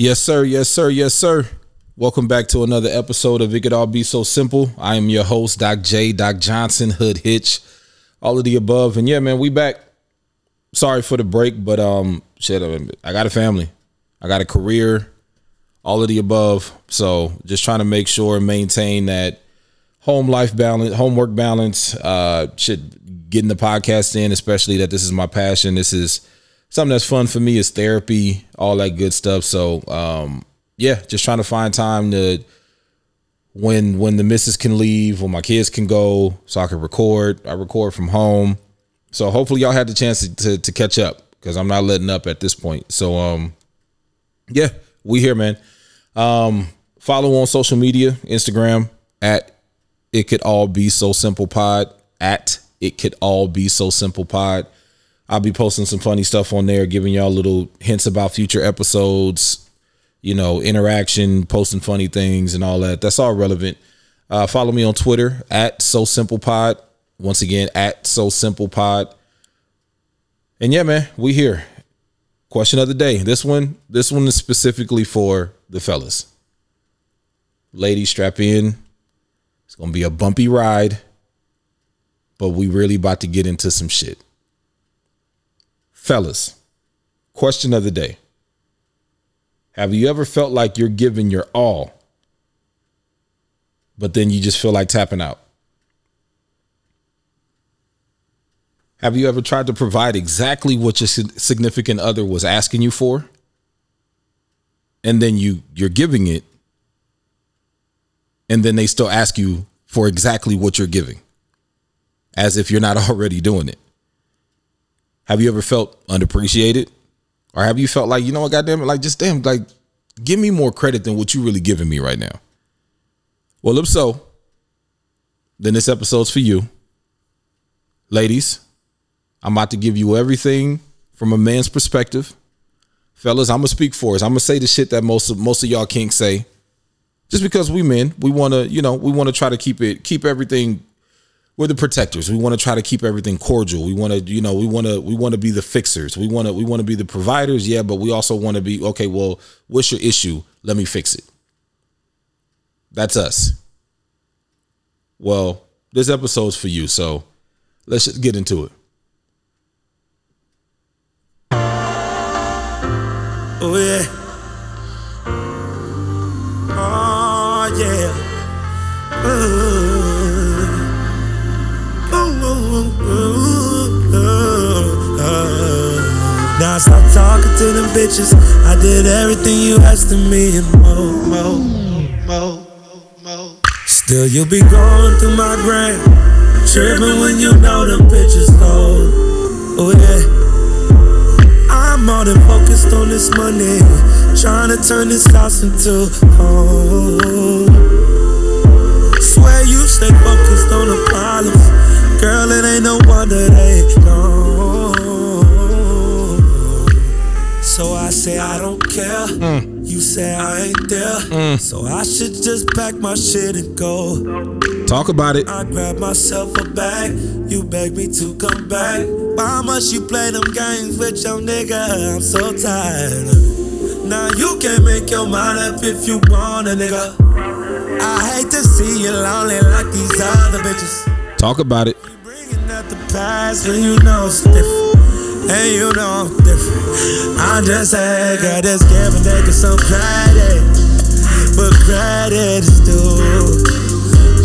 Yes, sir. Yes, sir. Yes, sir. Welcome back to another episode of It Could All Be So Simple. I am your host, Doc J, Doc Johnson, Hood Hitch, all of the above. And yeah, man, we back. Sorry for the break, but um, shit, I got a family, I got a career, all of the above. So just trying to make sure and maintain that home life balance, homework balance. Uh, shit, getting the podcast in, especially that this is my passion. This is something that's fun for me. Is therapy, all that good stuff. So um, yeah, just trying to find time to when when the missus can leave, when my kids can go, so I can record. I record from home. So hopefully y'all had the chance to, to, to catch up because I'm not letting up at this point. So um yeah, we here, man. Um follow on social media, Instagram at it could all be so simple pod at it could all be so simple pod. I'll be posting some funny stuff on there, giving y'all little hints about future episodes, you know, interaction, posting funny things and all that. That's all relevant. Uh, follow me on Twitter at so simple pod. Once again, at So Simple Pod. And yeah, man, we here. Question of the day. This one, this one is specifically for the fellas. Ladies, strap in. It's gonna be a bumpy ride, but we really about to get into some shit. Fellas, question of the day. Have you ever felt like you're giving your all, but then you just feel like tapping out? Have you ever tried to provide exactly what your significant other was asking you for? And then you you're giving it and then they still ask you for exactly what you're giving as if you're not already doing it. Have you ever felt unappreciated? Or have you felt like, you know what, goddamn it, like just damn, like give me more credit than what you're really giving me right now? Well, if so, then this episode's for you. Ladies, I'm about to give you everything from a man's perspective. Fellas, I'm gonna speak for us. I'm gonna say the shit that most of most of y'all can't say. Just because we men, we wanna, you know, we wanna try to keep it, keep everything. We're the protectors. We want to try to keep everything cordial. We want to, you know, we want to, we want to be the fixers. We want to, we want to be the providers. Yeah, but we also want to be okay. Well, what's your issue? Let me fix it. That's us. Well, this episode's for you, so let's just get into it. Oh yeah. Oh yeah. Ooh. To them bitches. I did everything you asked of me and more, more, more, more. Still you'll be going through my brain, tripping when you know them bitches cold. Oh yeah. I'm more than focused on this money. Trying to turn this house into home. Swear you stay focused on the problems. Girl, it ain't no wonder they gone. So I say I don't care. Mm. You say I ain't there. Mm. So I should just pack my shit and go. Talk about it. I grab myself a bag. You beg me to come back. How much you play them games with your nigga? I'm so tired. Now you can make your mind up if you want a nigga. I hate to see you lonely like these other bitches. Talk about it. You bringing up the past when you know different. And you know I'm different. I'm just saying, girl, just give a nigga some credit. But credit is due.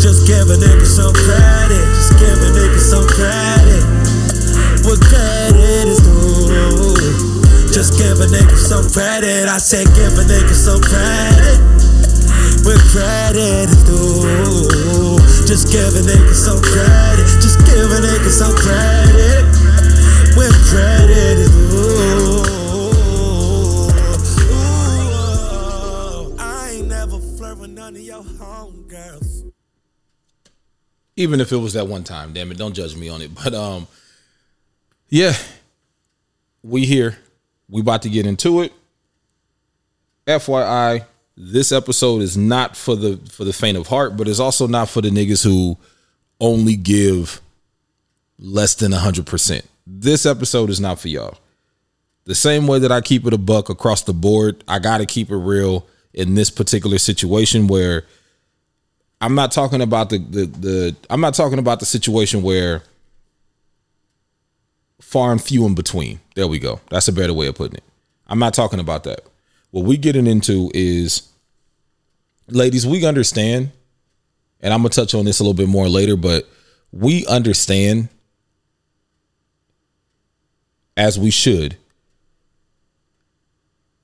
Just give a nigga some credit. Just give a nigga some credit. What credit is due. Just give a nigga some credit. I said give a nigga some credit. What credit is due. Just give a nigga some credit. Just give a nigga some credit. Credit. Even if it was that one time damn it don't judge me on it but um yeah. We here. We about to get into it. Fyi this episode is not for the for the faint of heart but it's also not for the niggas who only give less than 100% this episode is not for y'all The same way that I keep it a buck across the board, I got to keep it real in this particular situation where I'm not talking about the, the the I'm not talking about the situation where far and few in between. There we go. That's a better way of putting it. I'm not talking about that. What we getting into is ladies, we understand, and I'm gonna touch on this a little bit more later, but we understand as we should.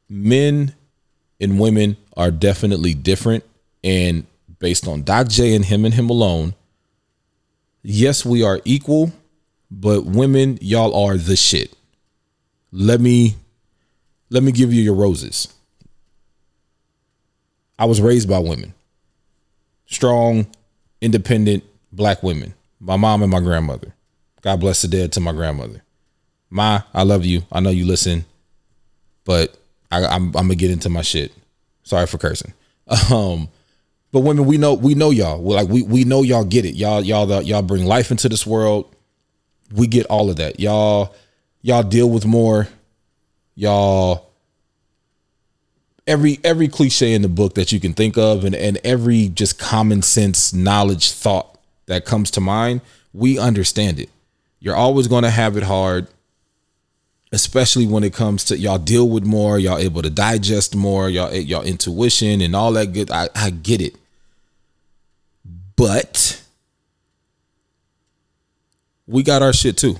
Men and women are definitely different. And based on Doc J and him and him alone, yes, we are equal, but women, y'all are the shit. Let me let me give you your roses. I was raised by women. Strong, independent black women. My mom and my grandmother. God bless the dead to my grandmother. Ma, I love you. I know you listen, but I, I'm, I'm gonna get into my shit. Sorry for cursing. Um, but women, we know we know y'all. We're like we we know y'all get it. Y'all y'all y'all bring life into this world. We get all of that. Y'all y'all deal with more. Y'all every every cliche in the book that you can think of and and every just common sense knowledge thought that comes to mind, we understand it. You're always going to have it hard especially when it comes to y'all deal with more, y'all able to digest more, y'all eh, y'all intuition and all that good. I, I get it. But we got our shit too.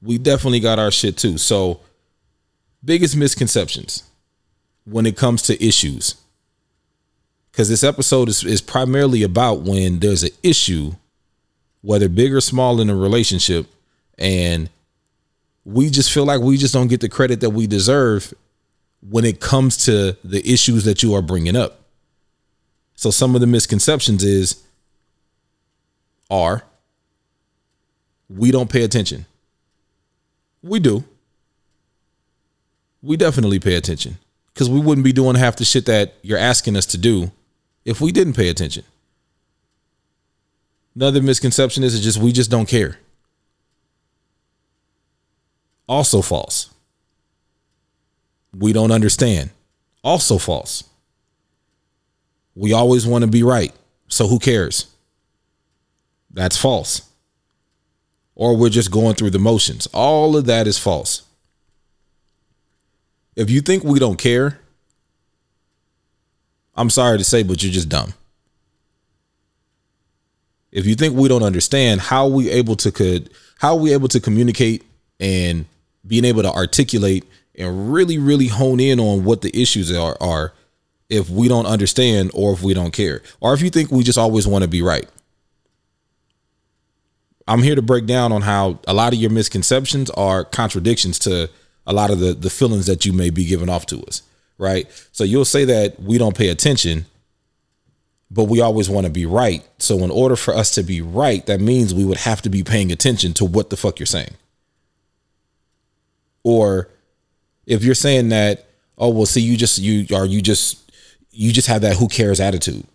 We definitely got our shit too. So biggest misconceptions when it comes to issues. Because this episode is, is primarily about when there's an issue, whether big or small in a relationship, and we just feel like we just don't get the credit that we deserve when it comes to the issues that you are bringing up. So some of the misconceptions is are we don't pay attention. We do. We definitely pay attention because we wouldn't be doing half the shit that you're asking us to do if we didn't pay attention. Another misconception is it's just we just don't care. Also false. We don't understand. Also false. We always want to be right. So who cares? That's false. Or we're just going through the motions. All of that is false. If you think we don't care, I'm sorry to say, but you're just dumb. If you think we don't understand how we able to could how we able to communicate and being able to articulate and really, really hone in on what the issues are, are if we don't understand or if we don't care, or if you think we just always want to be right. I'm here to break down on how a lot of your misconceptions are contradictions to a lot of the, the feelings that you may be giving off to us, right? So you'll say that we don't pay attention, but we always want to be right. So in order for us to be right, that means we would have to be paying attention to what the fuck you're saying. Or if you're saying that, oh well, see, you just you are you just you just have that who cares attitude.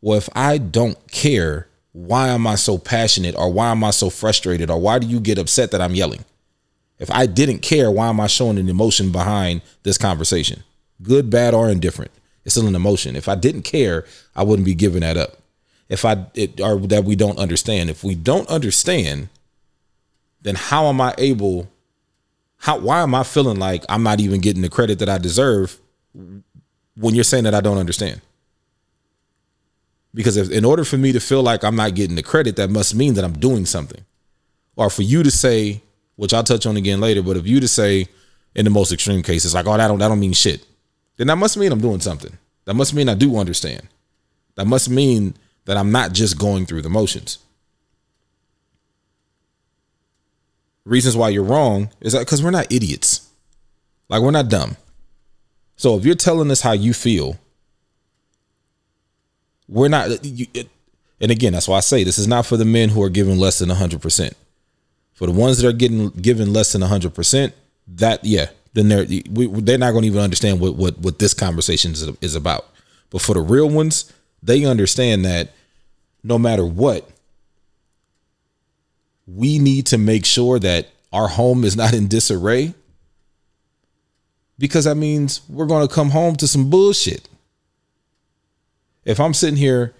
Well, if I don't care, why am I so passionate or why am I so frustrated or why do you get upset that I'm yelling? If I didn't care, why am I showing an emotion behind this conversation? Good, bad, or indifferent. It's still an emotion. If I didn't care, I wouldn't be giving that up. If I it or that we don't understand. If we don't understand, then how am I able how why am I feeling like I'm not even getting the credit that I deserve when you're saying that I don't understand? Because if in order for me to feel like I'm not getting the credit, that must mean that I'm doing something. Or for you to say, which I'll touch on again later, but if you to say in the most extreme cases, like, oh, that don't that don't mean shit, then that must mean I'm doing something. That must mean I do understand. That must mean that I'm not just going through the motions. Reasons why you're wrong is that because we're not idiots. Like we're not dumb. So if you're telling us how you feel, we're not. You, it, and again, that's why I say this is not for the men who are given less than hundred percent. For the ones that are getting given less than hundred percent, that yeah, then they're we, they're not going to even understand what what what this conversation is, is about. But for the real ones, they understand that no matter what, we need to make sure that our home is not in disarray because that means we're going to come home to some bullshit. If I'm sitting here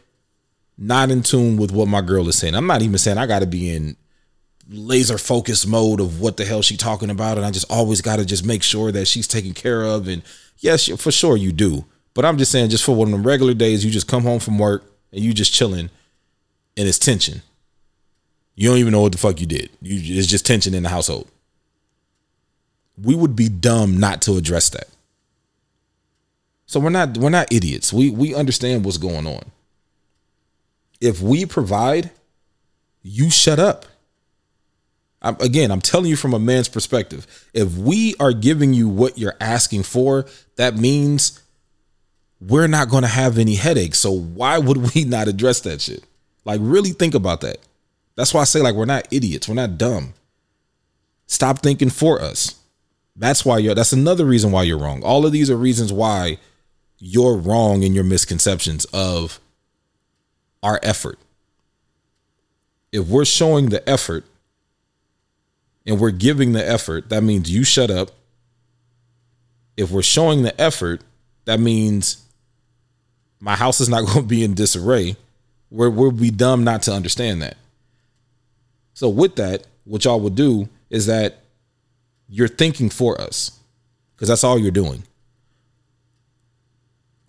not in tune with what my girl is saying, I'm not even saying I got to be in laser focus mode of what the hell she talking about and I just always got to just make sure that she's taken care of and yes, for sure you do. But I'm just saying just for one of them regular days you just come home from work and you just chilling and it's tension. You don't even know what the fuck you did. You it's just tension in the household we would be dumb not to address that. So we're not we're not idiots. We we understand what's going on. If we provide, you shut up. I'm, again, I'm telling you from a man's perspective. If we are giving you what you're asking for, that means we're not going to have any headaches. So why would we not address that shit? Like really think about that. That's why I say like we're not idiots. We're not dumb. Stop thinking for us. That's why you're that's another reason why you're wrong. All of these are reasons why you're wrong in your misconceptions of our effort. If we're showing the effort and we're giving the effort, that means you shut up. If we're showing the effort, that means my house is not going to be in disarray. We're, we'll be dumb not to understand that. So, with that, what y'all would do is that you're thinking for us because that's all you're doing.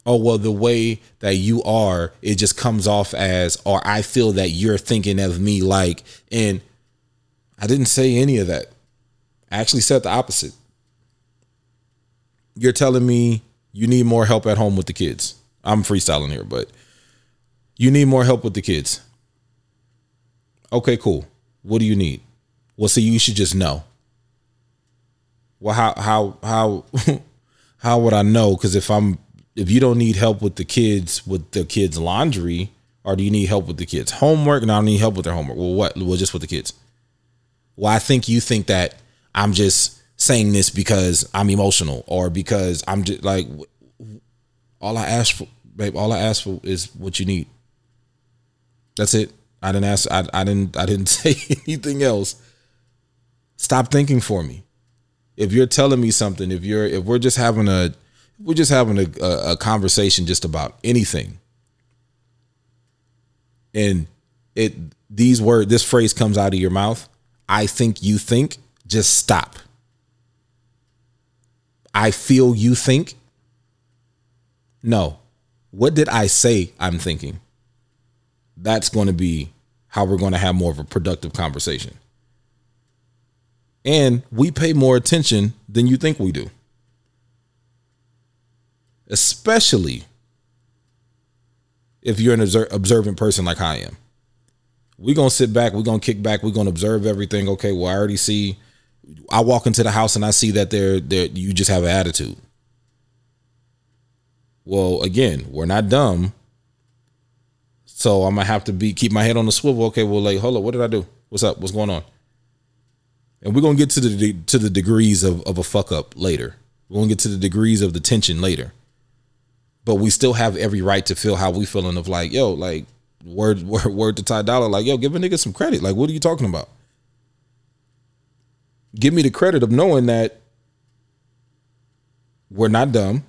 Oh, well, the way that you are, it just comes off as, or I feel that you're thinking of me like, and I didn't say any of that. I actually said the opposite. You're telling me you need more help at home with the kids. I'm freestyling here, but you need more help with the kids. Okay, cool. What do you need? Well, see, you should just know. Well, how how how how would I know? Because if I'm if you don't need help with the kids with the kids' laundry, or do you need help with the kids' homework? And I don't need help with their homework. Well, what? Well, just with the kids. Well, I think you think that I'm just saying this because I'm emotional or because I'm just like all I ask for, babe. All I ask for is what you need. That's it. I didn't ask. I, I didn't. I didn't say anything else. Stop thinking for me if you're telling me something, if you're if we're just having a we're just having a, a, a conversation just about anything, and it these word this phrase comes out of your mouth, I think you think, just stop. I feel you think. No. What did I say I'm thinking? That's going to be how we're going to have more of a productive conversation and we pay more attention than you think we do. Especially if you're an observant person like I am. We're going to sit back, we're going to kick back, we're going to observe everything. Okay, well, I already see I walk into the house and I see that they're, they're you just have an attitude. Well, again, we're not dumb. So I'm gonna have to be keep my head on the swivel. Okay, well, like, hold up, what did I do? What's up? What's going on? and we're gonna get to the to the degrees of, of a fuck up later. We're gonna get to the degrees of the tension later. But we still have every right to feel how we feeling of like, yo, like word word word to Ty Dolla, like, yo, give a nigga some credit. Like, what are you talking about? Give me the credit of knowing that we're not dumb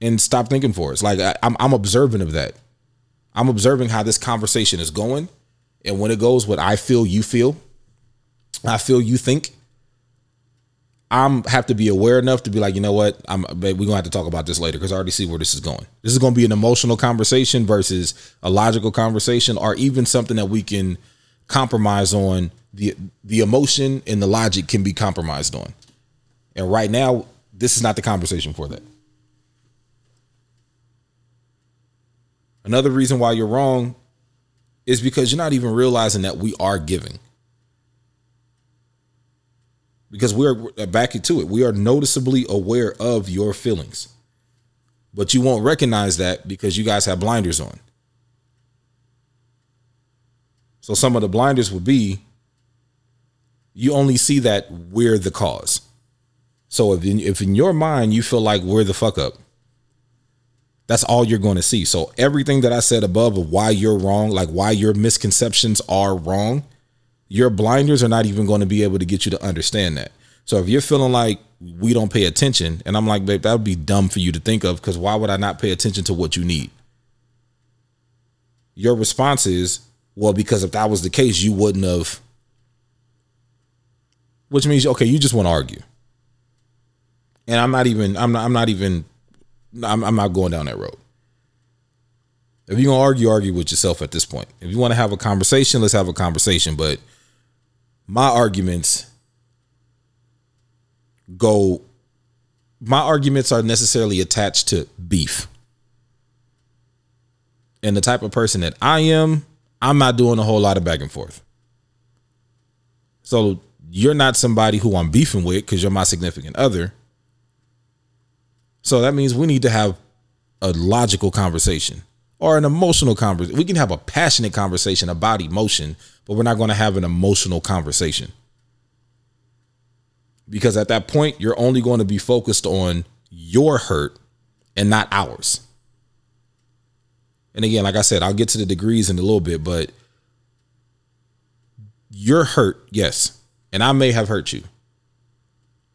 and stop thinking for us. Like I, I'm I'm observant of that. I'm observing how this conversation is going. And when it goes what I feel you feel, I feel you think. I'm have to be aware enough to be like, you know what, I'm babe, we're gonna have to talk about this later because I already see where this is going. This is gonna be an emotional conversation versus a logical conversation, or even something that we can compromise on. The the emotion and the logic can be compromised on. And right now, this is not the conversation for that. Another reason why you're wrong is because you're not even realizing that we are giving because we're back into it. We are noticeably aware of your feelings, but you won't recognize that because you guys have blinders on. So some of the blinders would be you only see that we're the cause. So if in, if in your mind you feel like we're the fuck up, that's all you're going to see. So everything that I said above of why you're wrong, like why your misconceptions are wrong, Your blinders are not even going to be able to get you to understand that. So if you're feeling like we don't pay attention, and I'm like, babe, that would be dumb for you to think of because why would I not pay attention to what you need? Your response is, well, because if that was the case, you wouldn't have. Which means, okay, you just want to argue. And I'm not even, I'm not, I'm not even, I'm, I'm not going down that road. If you're gonna argue, argue with yourself at this point. If you want to have a conversation, let's have a conversation. But my arguments go my arguments are necessarily attached to beef. And the type of person that I am, I'm not doing a whole lot of back and forth. So you're not somebody who I'm beefing with because you're my significant other. So that means we need to have a logical conversation or an emotional conversation. We can have a passionate conversation about emotion, but we're not going to have an emotional conversation. Because at that point, you're only going to be focused on your hurt and not ours. And again, like I said, I'll get to the degrees in a little bit, but you're hurt, yes. And I may have hurt you.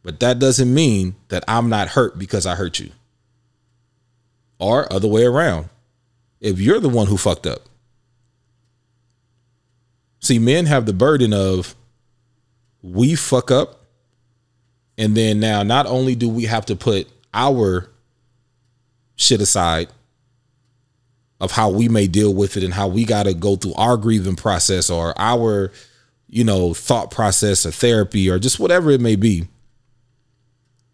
But that doesn't mean that I'm not hurt because I hurt you. Or other way around if you're the one who fucked up. See, men have the burden of we fuck up, and then now not only do we have to put our shit aside of how we may deal with it and how we got to go through our grieving process or our, you know, thought process or therapy or just whatever it may be.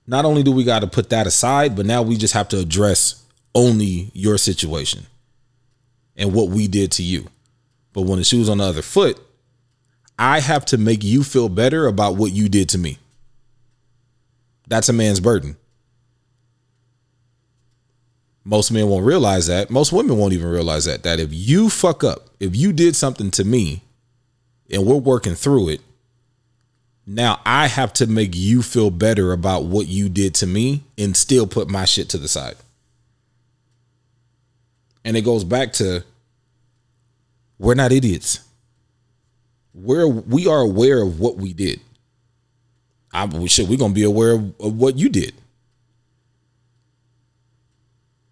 Not only do we got to put that aside, but now we just have to address only your situation and what we did to you. But when the shoe's on the other foot, I have to make you feel better about what you did to me. That's a man's burden. Most men won't realize that. Most women won't even realize that. That if you fuck up, if you did something to me and we're working through it, now I have to make you feel better about what you did to me and still put my shit to the side. And it goes back to we're not idiots. We're we are aware of what we did. I we should we're gonna be aware of, of what you did.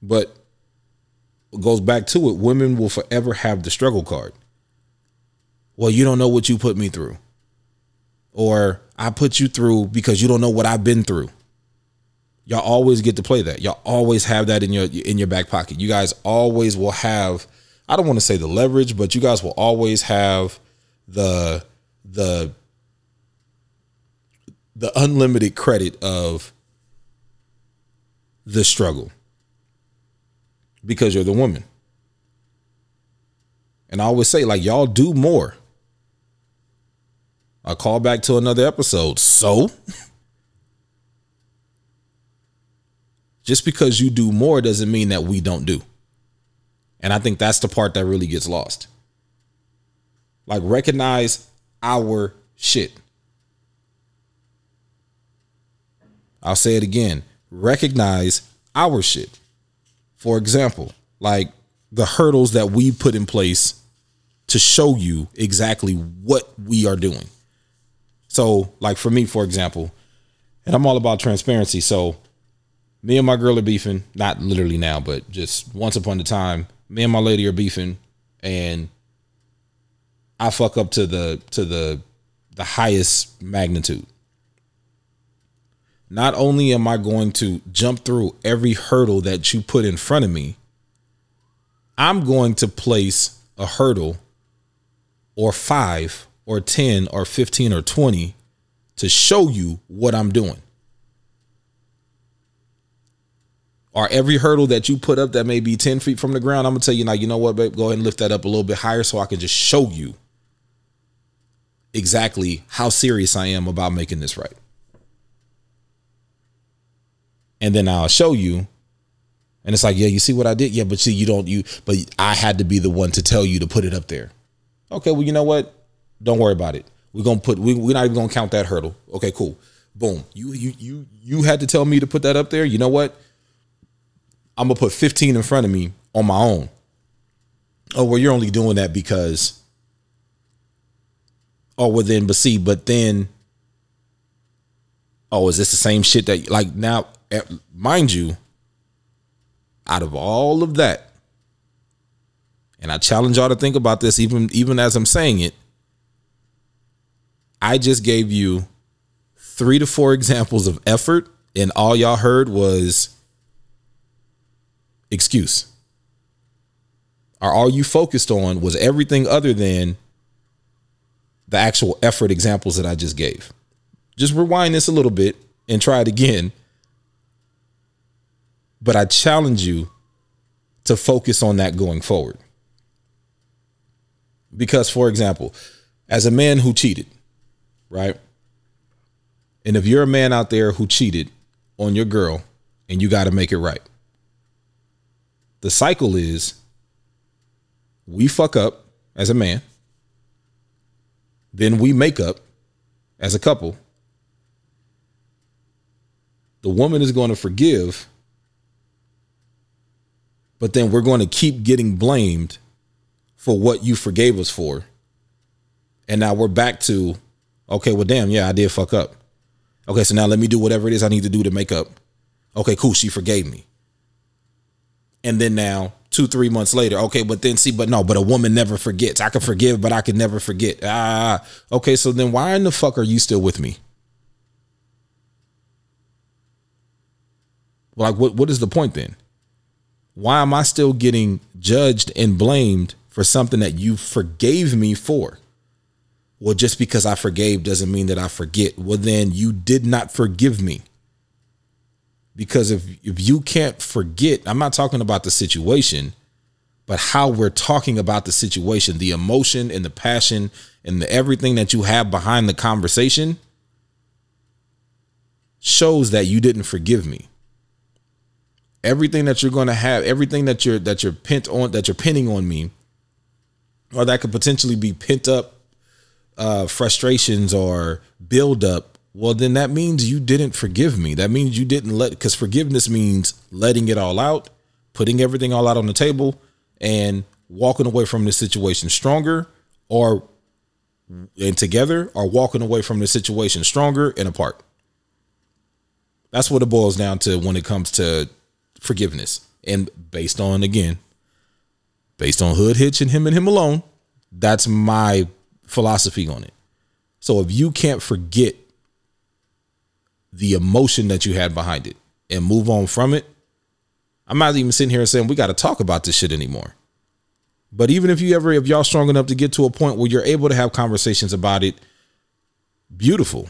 But it goes back to it. Women will forever have the struggle card. Well, you don't know what you put me through. Or I put you through because you don't know what I've been through. Y'all always get to play that. Y'all always have that in your in your back pocket. You guys always will have I don't want to say the leverage, but you guys will always have the the the unlimited credit of the struggle because you're the woman. And I always say, like, y'all do more. I call back to another episode. So, just because you do more doesn't mean that we don't do. And I think that's the part that really gets lost. Like, recognize our shit. I'll say it again recognize our shit. For example, like the hurdles that we put in place to show you exactly what we are doing. So, like for me, for example, and I'm all about transparency. So, me and my girl are beefing, not literally now, but just once upon a time, me and my lady are beefing, and I fuck up to the to the the highest magnitude. Not only am I going to jump through every hurdle that you put in front of me, I'm going to place a hurdle or five or 10 or 15 or 20 to show you what I'm doing. Or every hurdle that you put up that may be 10 feet from the ground, I'm gonna tell you now, you know what, babe, go ahead and lift that up a little bit higher so I can just show you exactly how serious I am about making this right. And then I'll show you. And it's like, yeah, you see what I did? Yeah, but see, you don't you but I had to be the one to tell you to put it up there. Okay, well, you know what? Don't worry about it. We're gonna put we, we're not even gonna count that hurdle. Okay, cool. Boom. You you you you had to tell me to put that up there. You know what? I'm gonna put 15 in front of me on my own. Oh, well, you're only doing that because oh well then but see but then oh is this the same shit that like now eh, mind you out of all of that and i challenge y'all to think about this even even as i'm saying it i just gave you three to four examples of effort and all y'all heard was excuse or all you focused on was everything other than the actual effort examples that I just gave. Just rewind this a little bit and try it again. But I challenge you to focus on that going forward. Because, for example, as a man who cheated, right? And if you're a man out there who cheated on your girl and you got to make it right, the cycle is we fuck up as a man, then we make up as a couple. The woman is going to forgive, but then we're going to keep getting blamed for what you forgave us for. And now we're back to, okay, well, damn, yeah, I did fuck up. Okay, so now let me do whatever it is I need to do to make up. Okay, cool, she forgave me. And then now two, three months later. Okay, but then see, but no, but a woman never forgets. I can forgive, but I can never forget. Ah, okay, so then why in the fuck are you still with me? Like, what, what is the point then? Why am I still getting judged and blamed for something that you forgave me for? Well, just because I forgave doesn't mean that I forget. Well, then you did not forgive me because if if you can't forget, I'm not talking about the situation, but how we're talking about the situation, the emotion and the passion and the everything that you have behind the conversation shows that you didn't forgive me. Everything that you're going to have, everything that you're that you're pent on that you're pinning on me, or that could potentially be pent up uh, frustrations or build up well then that means you didn't forgive me. That means you didn't let because forgiveness means letting it all out putting everything all out on the table and walking away from the situation stronger or and together or walking away from the situation stronger and apart. That's what it boils down to when it comes to forgiveness. And based on again based on hood hitch and him and him alone that's my philosophy on it so if you can't forget the emotion that you had behind it and move on from it, I'm not even sitting here and saying we got to talk about this shit anymore. But even if you ever, if y'all strong enough to get to a point where you're able to have conversations about it, beautiful.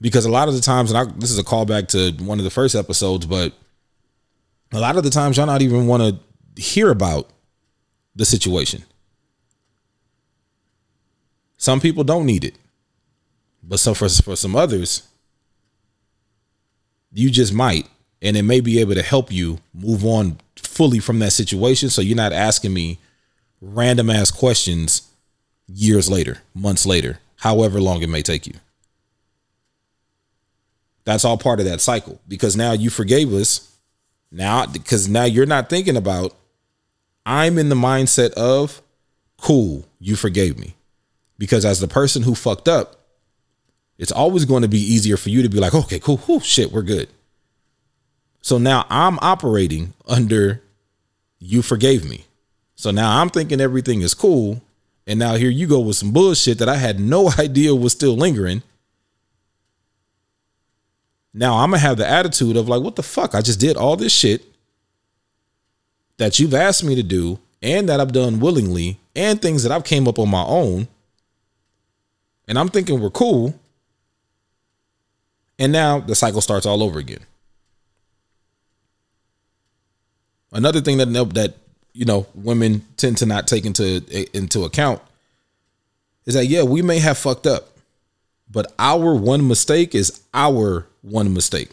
Because a lot of the times, and I, this is a callback to one of the first episodes, but a lot of the times y'all not even want to hear about the situation. Some people don't need it. But so for for some others, you just might, and it may be able to help you move on fully from that situation. So you're not asking me random ass questions years later, months later, however long it may take you. That's all part of that cycle because now you forgave us. Now, because now you're not thinking about, I'm in the mindset of, cool, you forgave me. Because as the person who fucked up, it's always going to be easier for you to be like, okay, cool, whew, shit, we're good. So now I'm operating under you forgave me. So now I'm thinking everything is cool. And now here you go with some bullshit that I had no idea was still lingering. Now I'm gonna have the attitude of like, what the fuck? I just did all this shit that you've asked me to do and that I've done willingly and things that I've came up on my own. And I'm thinking we're cool. And now the cycle starts all over again. Another thing that that you know women tend to not take into eh, into account is that yeah, we may have fucked up, but our one mistake is our one mistake.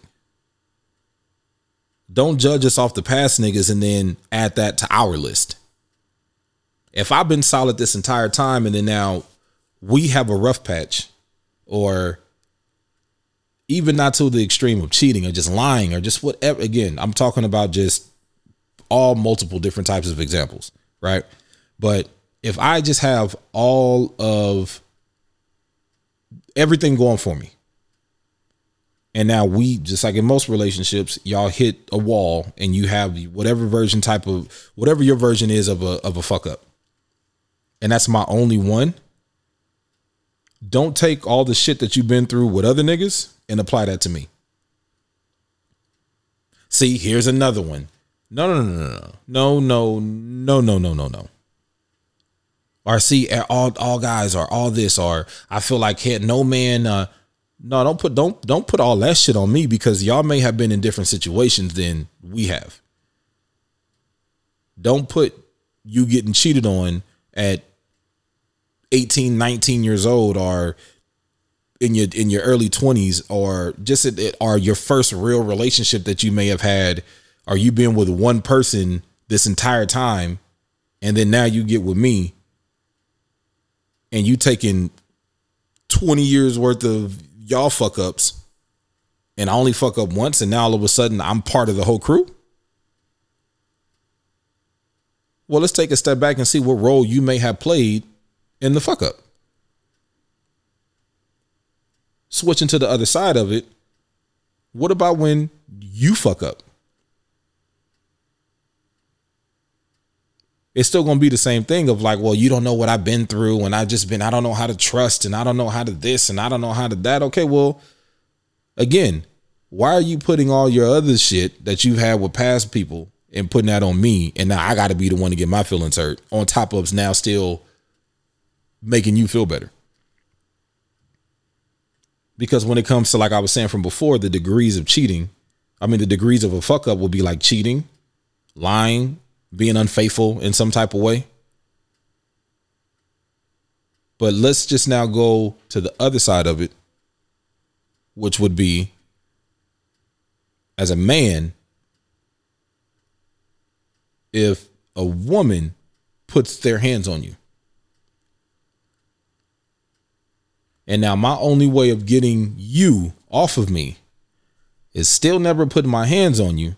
Don't judge us off the past niggas and then add that to our list. If I've been solid this entire time and then now we have a rough patch or even not to the extreme of cheating or just lying or just whatever. Again, I'm talking about just all multiple different types of examples, right? But if I just have all of everything going for me, and now we just like in most relationships, y'all hit a wall and you have whatever version type of whatever your version is of a of a fuck up. And that's my only one. Don't take all the shit that you've been through with other niggas and apply that to me. See, here's another one. No, no, no, no, no, no, no, no, no, no, no. Or see, all all guys are all this, or I feel like can't no man. Uh, no, don't put don't don't put all that shit on me because y'all may have been in different situations than we have. Don't put you getting cheated on at 18, 19 years old or in your in your early 20s or just it, or your first real relationship that you may have had or you been with one person this entire time and then now you get with me and you taking 20 years worth of y'all fuck ups and I only fuck up once and now all of a sudden I'm part of the whole crew? Well, let's take a step back and see what role you may have played in the fuck up. Switching to the other side of it, what about when you fuck up? It's still gonna be the same thing of like, well, you don't know what I've been through, and I've just been, I don't know how to trust, and I don't know how to this, and I don't know how to that. Okay, well, again, why are you putting all your other shit that you've had with past people and putting that on me? And now I got to be the one to get my feelings hurt on top of now still making you feel better. Because when it comes to like I was saying from before, the degrees of cheating, I mean the degrees of a fuck up will be like cheating, lying, being unfaithful in some type of way. But let's just now go to the other side of it, which would be as a man, if a woman puts their hands on you. And now my only way of getting you off of me is still never putting my hands on you,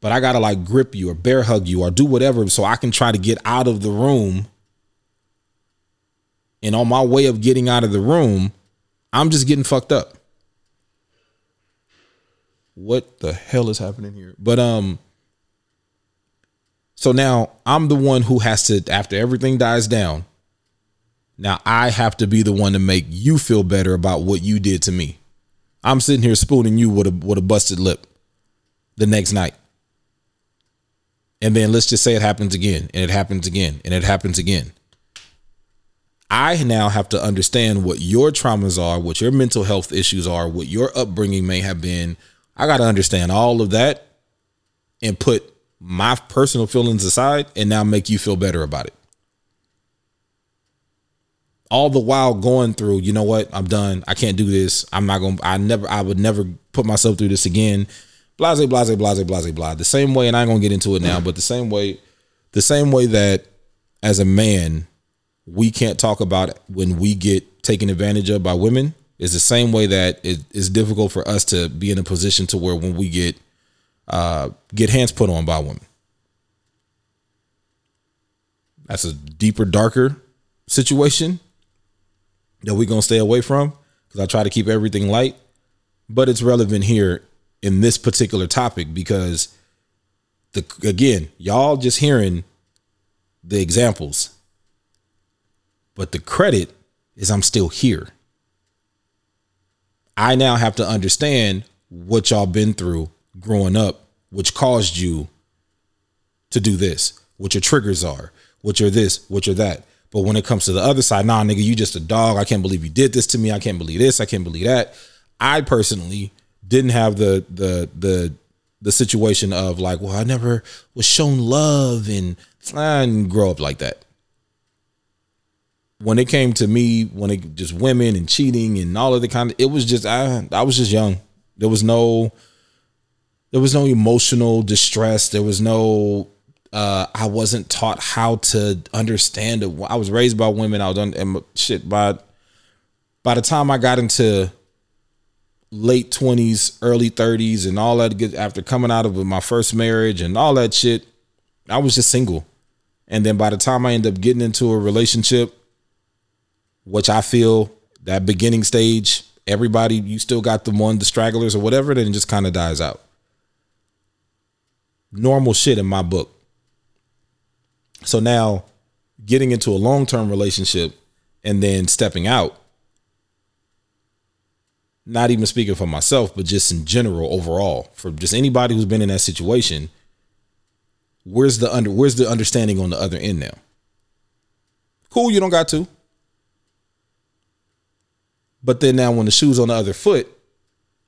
but I gotta like grip you or bear hug you or do whatever so I can try to get out of the room. And on my way of getting out of the room, I'm just getting fucked up. What the hell is happening here? But um so now I'm the one who has to after everything dies down, now I have to be the one to make you feel better about what you did to me. I'm sitting here spooning you with a with a busted lip the next night. And then let's just say it happens again, and it happens again, and it happens again. I now have to understand what your traumas are, what your mental health issues are, what your upbringing may have been. I got to understand all of that and put my personal feelings aside and now make you feel better about it all the while going through, you know what? I'm done. I can't do this. I'm not going to, I never, I would never put myself through this again. Blase, blase, blase, blase, blah. The same way, and I ain't going to get into it now, but the same way, the same way that as a man, we can't talk about when we get taken advantage of by women is the same way that it is difficult for us to be in a position to where when we get, uh, get hands put on by women. That's a deeper, darker situation that we're gonna stay away from because I try to keep everything light. But it's relevant here in this particular topic because the again, y'all just hearing the examples. But the credit is I'm still here. I now have to understand what y'all been through growing up, which caused you to do this, what your triggers are, what your this, what your that. But when it comes to the other side, nah, nigga, you just a dog. I can't believe you did this to me. I can't believe this. I can't believe that. I personally didn't have the the the the situation of like, well, I never was shown love and didn't grow up like that. When it came to me, when it just women and cheating and all of the kind of, it was just I I was just young. There was no there was no emotional distress. There was no uh, I wasn't taught how to understand it. I was raised by women. I was on and shit. By by the time I got into late twenties, early thirties, and all that, good after coming out of my first marriage and all that shit, I was just single. And then by the time I end up getting into a relationship, which I feel that beginning stage, everybody, you still got the one, the stragglers or whatever, then it just kind of dies out. Normal shit in my book. So now getting into a long term relationship and then stepping out, not even speaking for myself, but just in general, overall, for just anybody who's been in that situation, where's the under where's the understanding on the other end now? Cool, you don't got to. But then now when the shoe's on the other foot,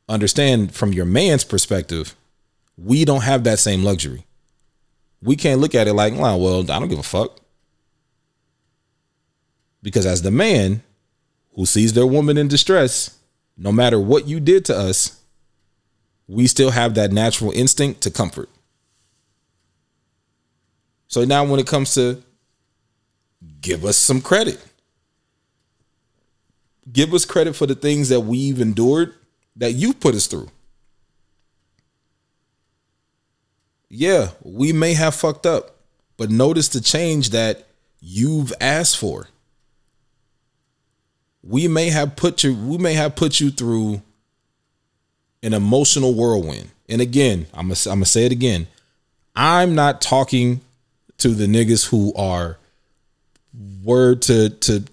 understand from your man's perspective, we don't have that same luxury. We can't look at it like, well, I don't give a fuck. Because as the man who sees their woman in distress, no matter what you did to us, we still have that natural instinct to comfort. So now when it comes to give us some credit. Give us credit for the things that we've endured that you put us through. Yeah, we may have fucked up, but notice the change that you've asked for we may have put you we may have put you through an emotional whirlwind. And again, I'm gonna, I'm gonna say it again. I'm not talking to the niggas who are word to to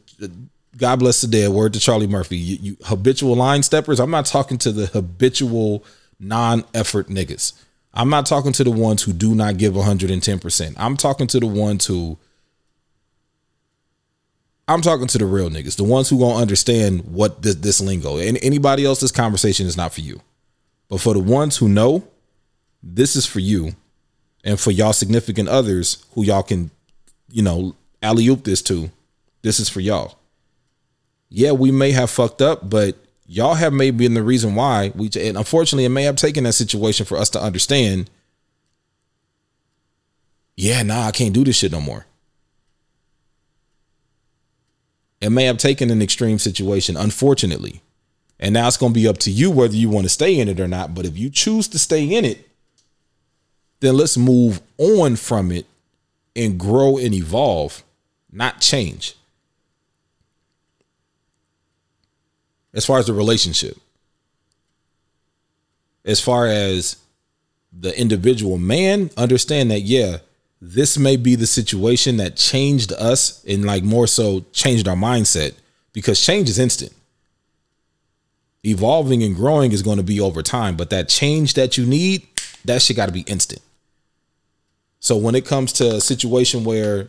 God bless the dead, word to Charlie Murphy. You, you habitual line steppers. I'm not talking to the habitual non-effort niggas. I'm not talking to the ones who do not give 110%. I'm talking to the ones who I'm talking to the real niggas, the ones who gonna understand what this, this lingo. And anybody else, this conversation is not for you. But for the ones who know, this is for you, and for y'all significant others who y'all can, you know, alley oop this to. This is for y'all. Yeah, we may have fucked up, but y'all have maybe been the reason why we. And unfortunately, it may have taken that situation for us to understand. Yeah, nah, I can't do this shit no more. It may have taken an extreme situation, unfortunately. And now it's going to be up to you whether you want to stay in it or not. But if you choose to stay in it, then let's move on from it and grow and evolve, not change. As far as the relationship, as far as the individual man, understand that, yeah, this may be the situation that changed us and like more so changed our mindset because change is instant. Evolving and growing is going to be over time, but that change that you need, that shit got to be instant. So when it comes to a situation where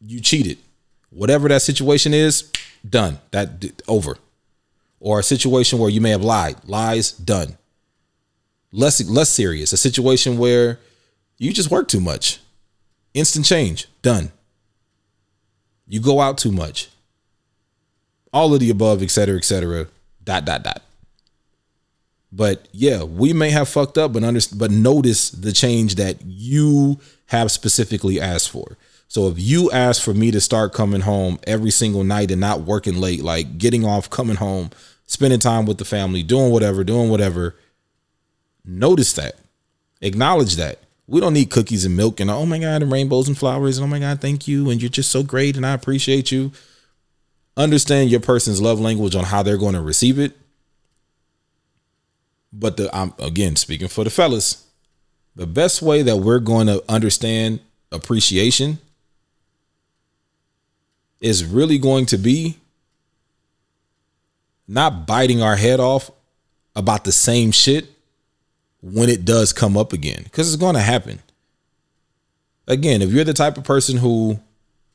you cheated, whatever that situation is, done. That over. Or a situation where you may have lied, lies done. Less less serious, a situation where you just work too much Instant change, done. You go out too much. All of the above, et cetera, et cetera. Dot, dot, dot. But yeah, we may have fucked up, but under, but notice the change that you have specifically asked for. So if you ask for me to start coming home every single night and not working late, like getting off, coming home, spending time with the family, doing whatever, doing whatever, notice that. Acknowledge that we don't need cookies and milk and oh my god and rainbows and flowers and oh my god thank you and you're just so great and I appreciate you. Understand your person's love language on how they're going to receive it. But the I'm again speaking for the fellas, the best way that we're going to understand appreciation is really going to be not biting our head off about the same shit when it does come up again because it's going to happen. Again, if you're the type of person who,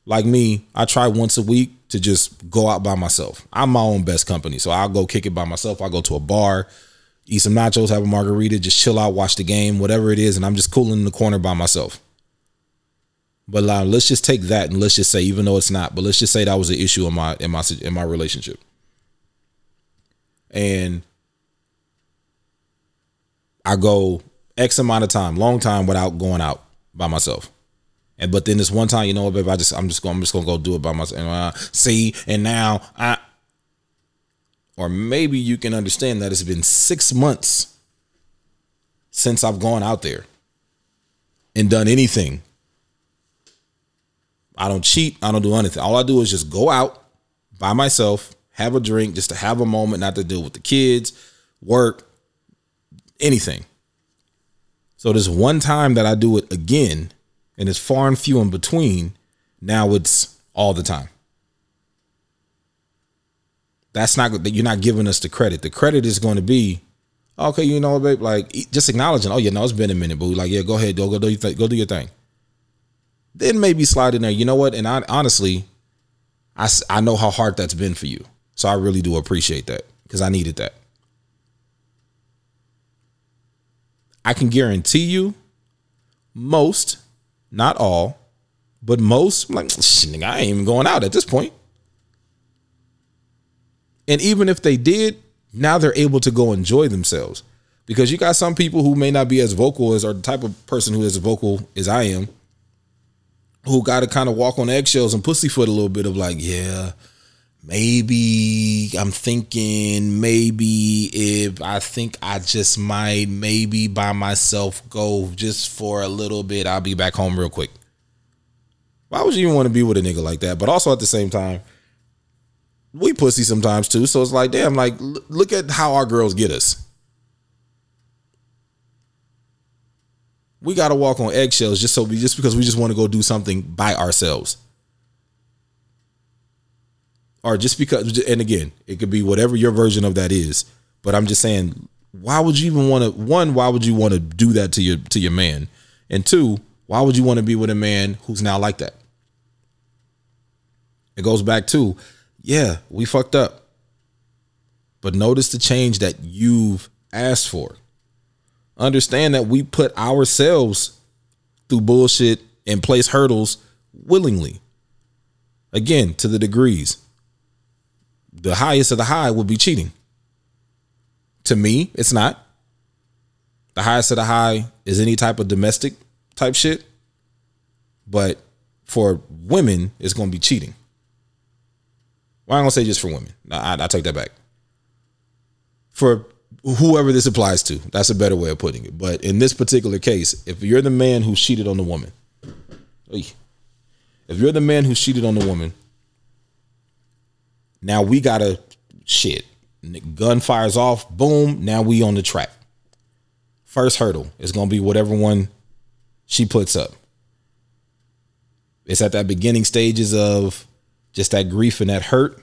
like me, I try once a week to just go out by myself. I'm my own best company. So I'll go kick it by myself. I'll go to a bar, eat some nachos, have a margarita, just chill out, watch the game, whatever it is. And I'm just cooling in the corner by myself. But uh, let's just take that and let's just say, even though it's not, but let's just say that was an issue in my in my in my relationship. And I go X amount of time, long time without going out by myself. And but then this one time, you know what, babe, I just I'm just going I'm just gonna go do it by myself. And, uh, see, and now I or maybe you can understand that it's been six months since I've gone out there and done anything I don't cheat. I don't do anything. All I do is just go out by myself, have a drink, just to have a moment, not to deal with the kids, work, anything. So this one time that I do it again, and it's far and few in between, now it's all the time. That's not that you're not giving us the credit. The credit is going to be, okay, you know, babe, like just acknowledging, oh yeah, no, it's been a minute, but like, yeah, go ahead, go go do your th- go do your thing. Then maybe slide in there. You know what? And I honestly, I I know how hard that's been for you, so I really do appreciate that because I needed that. I can guarantee you, most, not all, but most, I'm like, I ain't even going out at this point. And even if they did, now they're able to go enjoy themselves. Because you got some people who may not be as vocal as or the type of person who is vocal as I am, who got to kind of walk on eggshells and pussyfoot a little bit of like, yeah, maybe I'm thinking maybe if I think I just might maybe by myself go just for a little bit, I'll be back home real quick. Why would you even want to be with a nigga like that? But also at the same time, we pussy sometimes too. So it's like, damn, like look at how our girls get us. We gotta walk on eggshells just so we just because we just want to go do something by ourselves. Or just because and again it could be whatever your version of that is but i'm just saying why would you even want to one why would you want to do that to your to your man? And two why would you want to be with a man who's now like that? It goes back to yeah we fucked up. But notice the change that you've asked for understand that we put ourselves through bullshit and place hurdles willingly again to the degrees the highest of the high would be cheating. To me, it's not. The highest of the high is any type of domestic type shit. But for women, it's going to be cheating. Well, I'm going to say just for women. I, I, I take that back. For whoever this applies to, that's a better way of putting it. But in this particular case, if you're the man who cheated on the woman, if you're the man who cheated on the woman, now we gotta shit. Gun fires off, boom. Now we on the track. First hurdle is gonna be whatever one she puts up. It's at that beginning stages of just that grief and that hurt.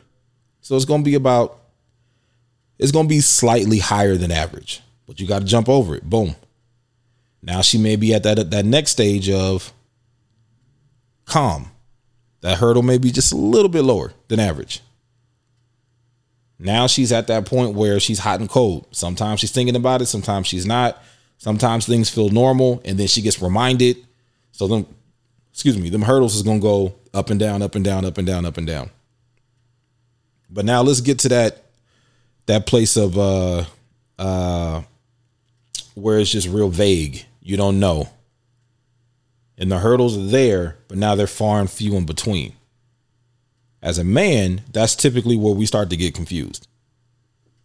So it's gonna be about it's gonna be slightly higher than average, but you got to jump over it. Boom. Now she may be at that that next stage of calm. That hurdle may be just a little bit lower than average. Now she's at that point where she's hot and cold. Sometimes she's thinking about it, sometimes she's not. Sometimes things feel normal and then she gets reminded. So then excuse me, them hurdles is going to go up and down, up and down, up and down, up and down. But now let's get to that that place of uh uh where it's just real vague. You don't know. And the hurdles are there, but now they're far and few in between. As a man, that's typically where we start to get confused.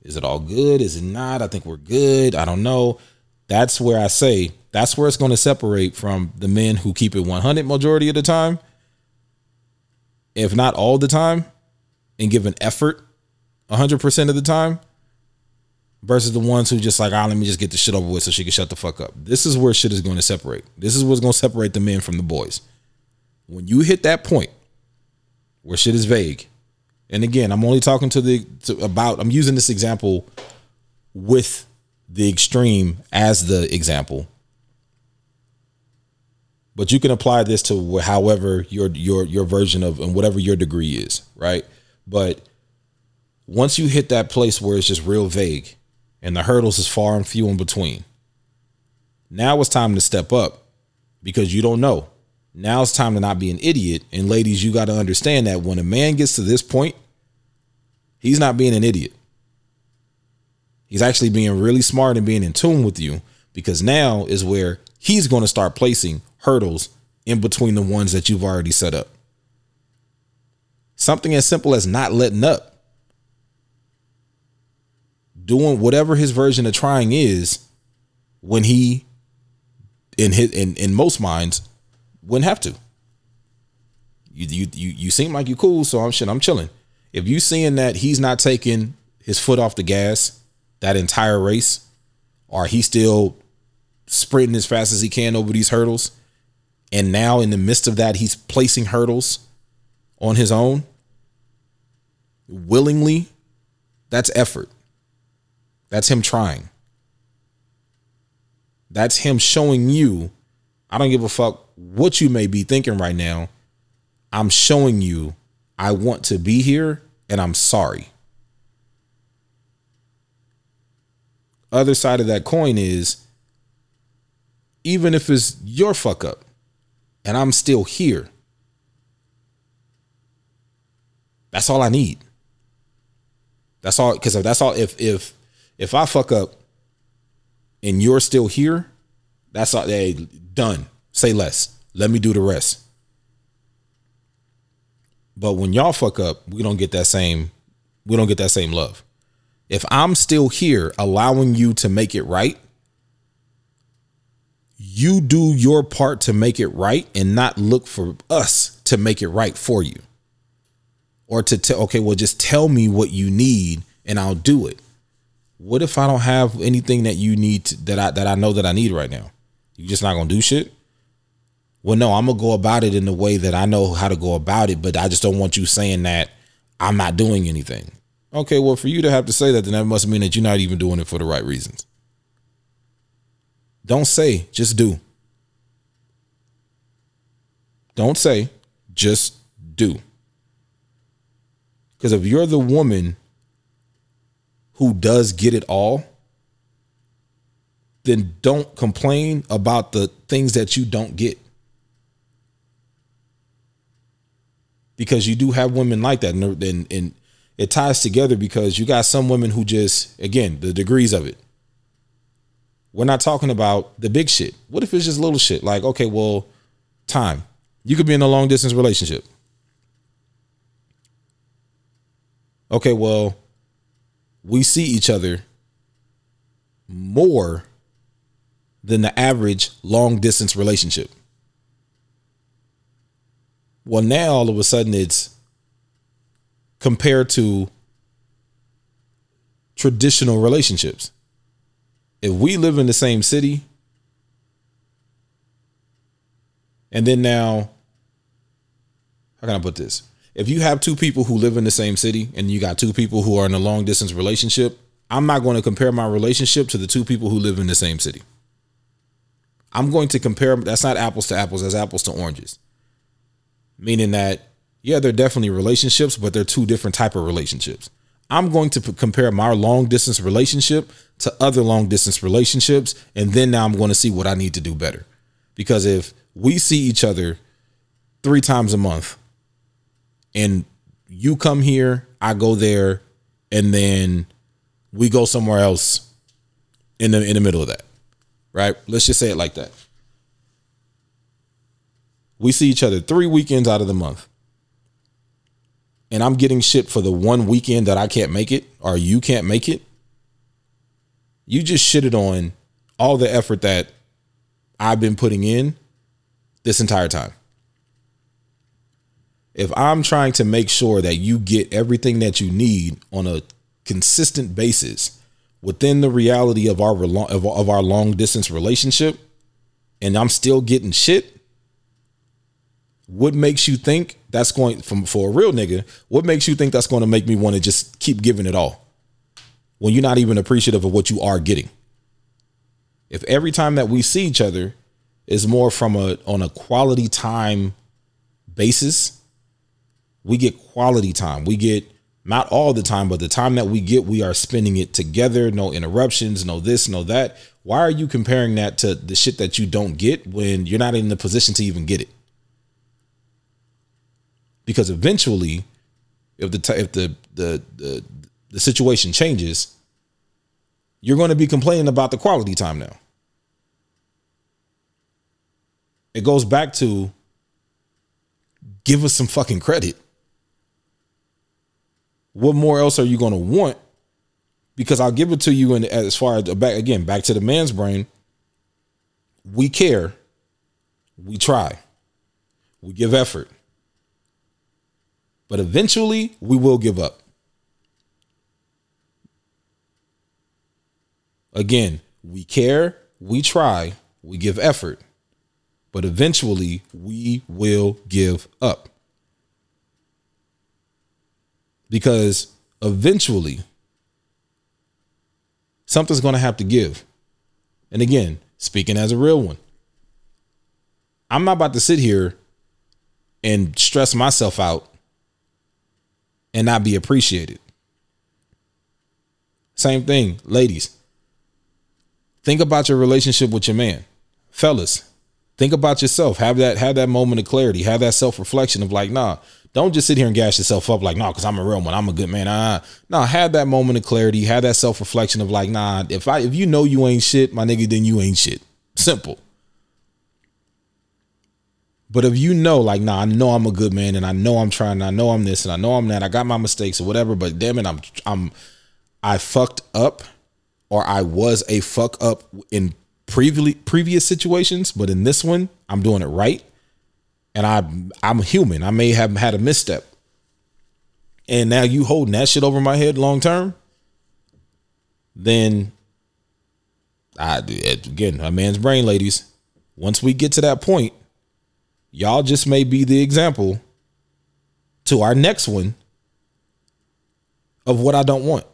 Is it all good? Is it not? I think we're good. I don't know. That's where I say that's where it's going to separate from the men who keep it 100 majority of the time, if not all the time, and give an effort 100% of the time versus the ones who just like, ah, let me just get the shit over with so she can shut the fuck up. This is where shit is going to separate. This is what's going to separate the men from the boys. When you hit that point where shit is vague. And again, I'm only talking to the to, about. I'm using this example with the extreme as the example, but you can apply this to however your your your version of and whatever your degree is, right? But once you hit that place where it's just real vague and the hurdles is far and few in between, now it's time to step up because you don't know. Now it's time to not be an idiot. And ladies, you got to understand that when a man gets to this point, he's not being an idiot. He's actually being really smart and being in tune with you because now is where he's going to start placing hurdles in between the ones that you've already set up. Something as simple as not letting up. Doing whatever his version of trying is when he in his in, in most minds wouldn't have to. You you you, you seem like you're cool, so I'm shit. I'm chilling. If you seeing that he's not taking his foot off the gas that entire race, or he's still sprinting as fast as he can over these hurdles, and now in the midst of that, he's placing hurdles on his own willingly, that's effort. That's him trying. That's him showing you, I don't give a fuck what you may be thinking right now. I'm showing you I want to be here and I'm sorry. Other side of that coin is even if it's your fuck up and I'm still here, that's all I need. That's all because if that's all if if if I fuck up and you're still here, that's all hey, done. Say less. Let me do the rest. But when y'all fuck up, we don't get that same we don't get that same love. If I'm still here allowing you to make it right, you do your part to make it right and not look for us to make it right for you. Or to tell, okay, well, just tell me what you need and I'll do it. What if I don't have anything that you need to, that I that I know that I need right now? You just not gonna do shit? Well, no, I'm gonna go about it in the way that I know how to go about it, but I just don't want you saying that I'm not doing anything. Okay, well, for you to have to say that, then that must mean that you're not even doing it for the right reasons. Don't say, just do. Don't say, just do. Because if you're the woman who does get it all, then don't complain about the things that you don't get. Because you do have women like that. And, and, and it ties together because you got some women who just, again, the degrees of it. We're not talking about the big shit. What if it's just little shit? Like, okay, well, time. You could be in a long distance relationship. Okay, well, we see each other more than the average long distance relationship. Well, now all of a sudden it's compared to traditional relationships. If we live in the same city, and then now, how can I put this? If you have two people who live in the same city and you got two people who are in a long distance relationship, I'm not going to compare my relationship to the two people who live in the same city. I'm going to compare, that's not apples to apples, that's apples to oranges. Meaning that, yeah, they're definitely relationships, but they're two different type of relationships. I'm going to p- compare my long distance relationship to other long distance relationships. And then now I'm going to see what I need to do better. Because if we see each other three times a month and you come here, I go there, and then we go somewhere else in the in the middle of that. Right? Let's just say it like that. We see each other 3 weekends out of the month. And I'm getting shit for the one weekend that I can't make it or you can't make it. You just shitted on all the effort that I've been putting in this entire time. If I'm trying to make sure that you get everything that you need on a consistent basis within the reality of our of our long distance relationship and I'm still getting shit, what makes you think that's going from for a real nigga, what makes you think that's going to make me want to just keep giving it all? When you're not even appreciative of what you are getting. If every time that we see each other is more from a on a quality time basis, we get quality time. We get not all the time, but the time that we get, we are spending it together. No interruptions, no this, no that. Why are you comparing that to the shit that you don't get when you're not in the position to even get it? because eventually, if the if the the the, the situation changes, you're going to be complaining about the quality time now. It goes back to give us some fucking credit. What more else are you going to want? Because I'll give it to you, and as far as back again, back to the man's brain, we care, we try, we give effort. But eventually, we will give up. Again, we care, we try, we give effort, but eventually we will give up. Because eventually something's going to have to give. And again, speaking as a real one, I'm not about to sit here and stress myself out and not be appreciated. Same thing, ladies. Think about your relationship with your man. Fellas, think about yourself. Have that have that moment of clarity. Have that self-reflection of like, nah, don't just sit here and gas yourself up like, nah, because I'm a real one. I'm a good man. Nah, nah, have that moment of clarity. Have that self-reflection of like, nah, if I if you know you ain't shit, my nigga, then you ain't shit. Simple. But if you know, like, nah, I know I'm a good man and I know I'm trying, I know I'm this and I know I'm that, I got my mistakes or whatever, but damn it, I'm I'm I fucked up or I was a fuck up in previously previous situations, but in this one, I'm doing it right. And I I'm human. I may have had a misstep. And now you holding that shit over my head long term, then I again, a man's brain, ladies. Once we get to that point, y'all just may be the example to our next one of what I don't want.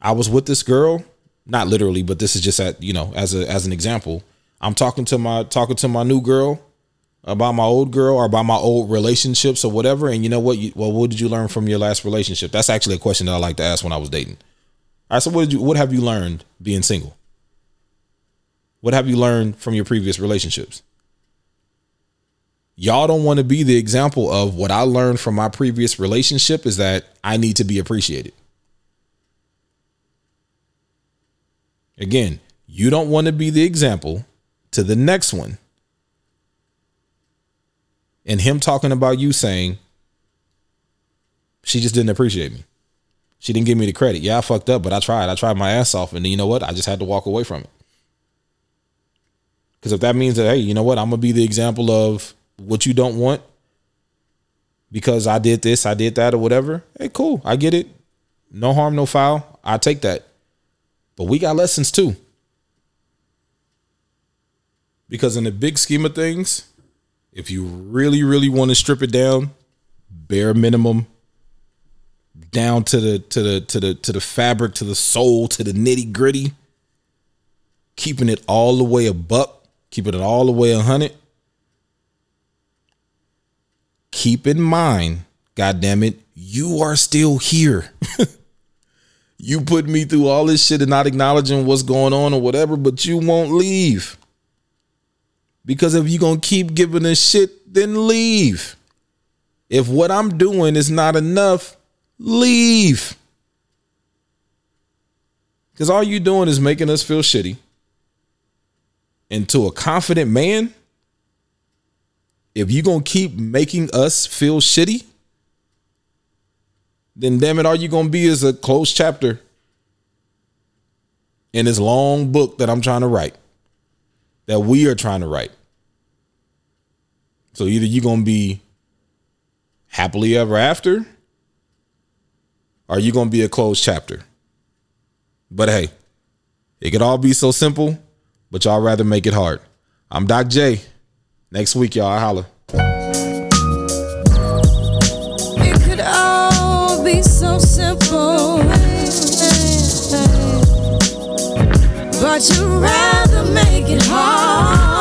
I was with this girl, not literally, but this is just at you know as a as an example. I'm talking to my talking to my new girl about my old girl or about my old relationships or whatever. And you know what? You, well, what did you learn from your last relationship? That's actually a question that I like to ask when I was dating. Right, so what did you what have you learned being single? What have you learned from your previous relationships? Y'all don't want to be the example of what I learned from my previous relationship is that I need to be appreciated. Again, you don't want to be the example to the next one. And him talking about you saying, she just didn't appreciate me. She didn't give me the credit. Yeah, I fucked up, but I tried. I tried my ass off. And you know what? I just had to walk away from it. Because if that means that, hey, you know what? I'm going to be the example of what you don't want because I did this, I did that, or whatever. Hey, cool. I get it. No harm, no foul. I take that. But we got lessons too. Because in the big scheme of things, if you really, really want to strip it down, bare minimum, down to the to the to the to the fabric, to the soul, to the nitty gritty, keeping it all the way a buck, keeping it all the way a hundred. Keep in mind, God damn it, you are still here. you put me through all this shit and not acknowledging what's going on or whatever, but you won't leave. Because if you're going to keep giving this shit, then leave. If what I'm doing is not enough, leave. Because all you're doing is making us feel shitty. And to a confident man, if you're going to keep making us feel shitty, then damn it, all you're gonna be is a closed chapter in this long book that I'm trying to write, that we are trying to write. So either you're gonna be happily ever after, or you're gonna be a closed chapter. But hey, it could all be so simple, but y'all rather make it hard. I'm Doc J. Next week, y'all. I holla. so simple. But you'd rather make it hard.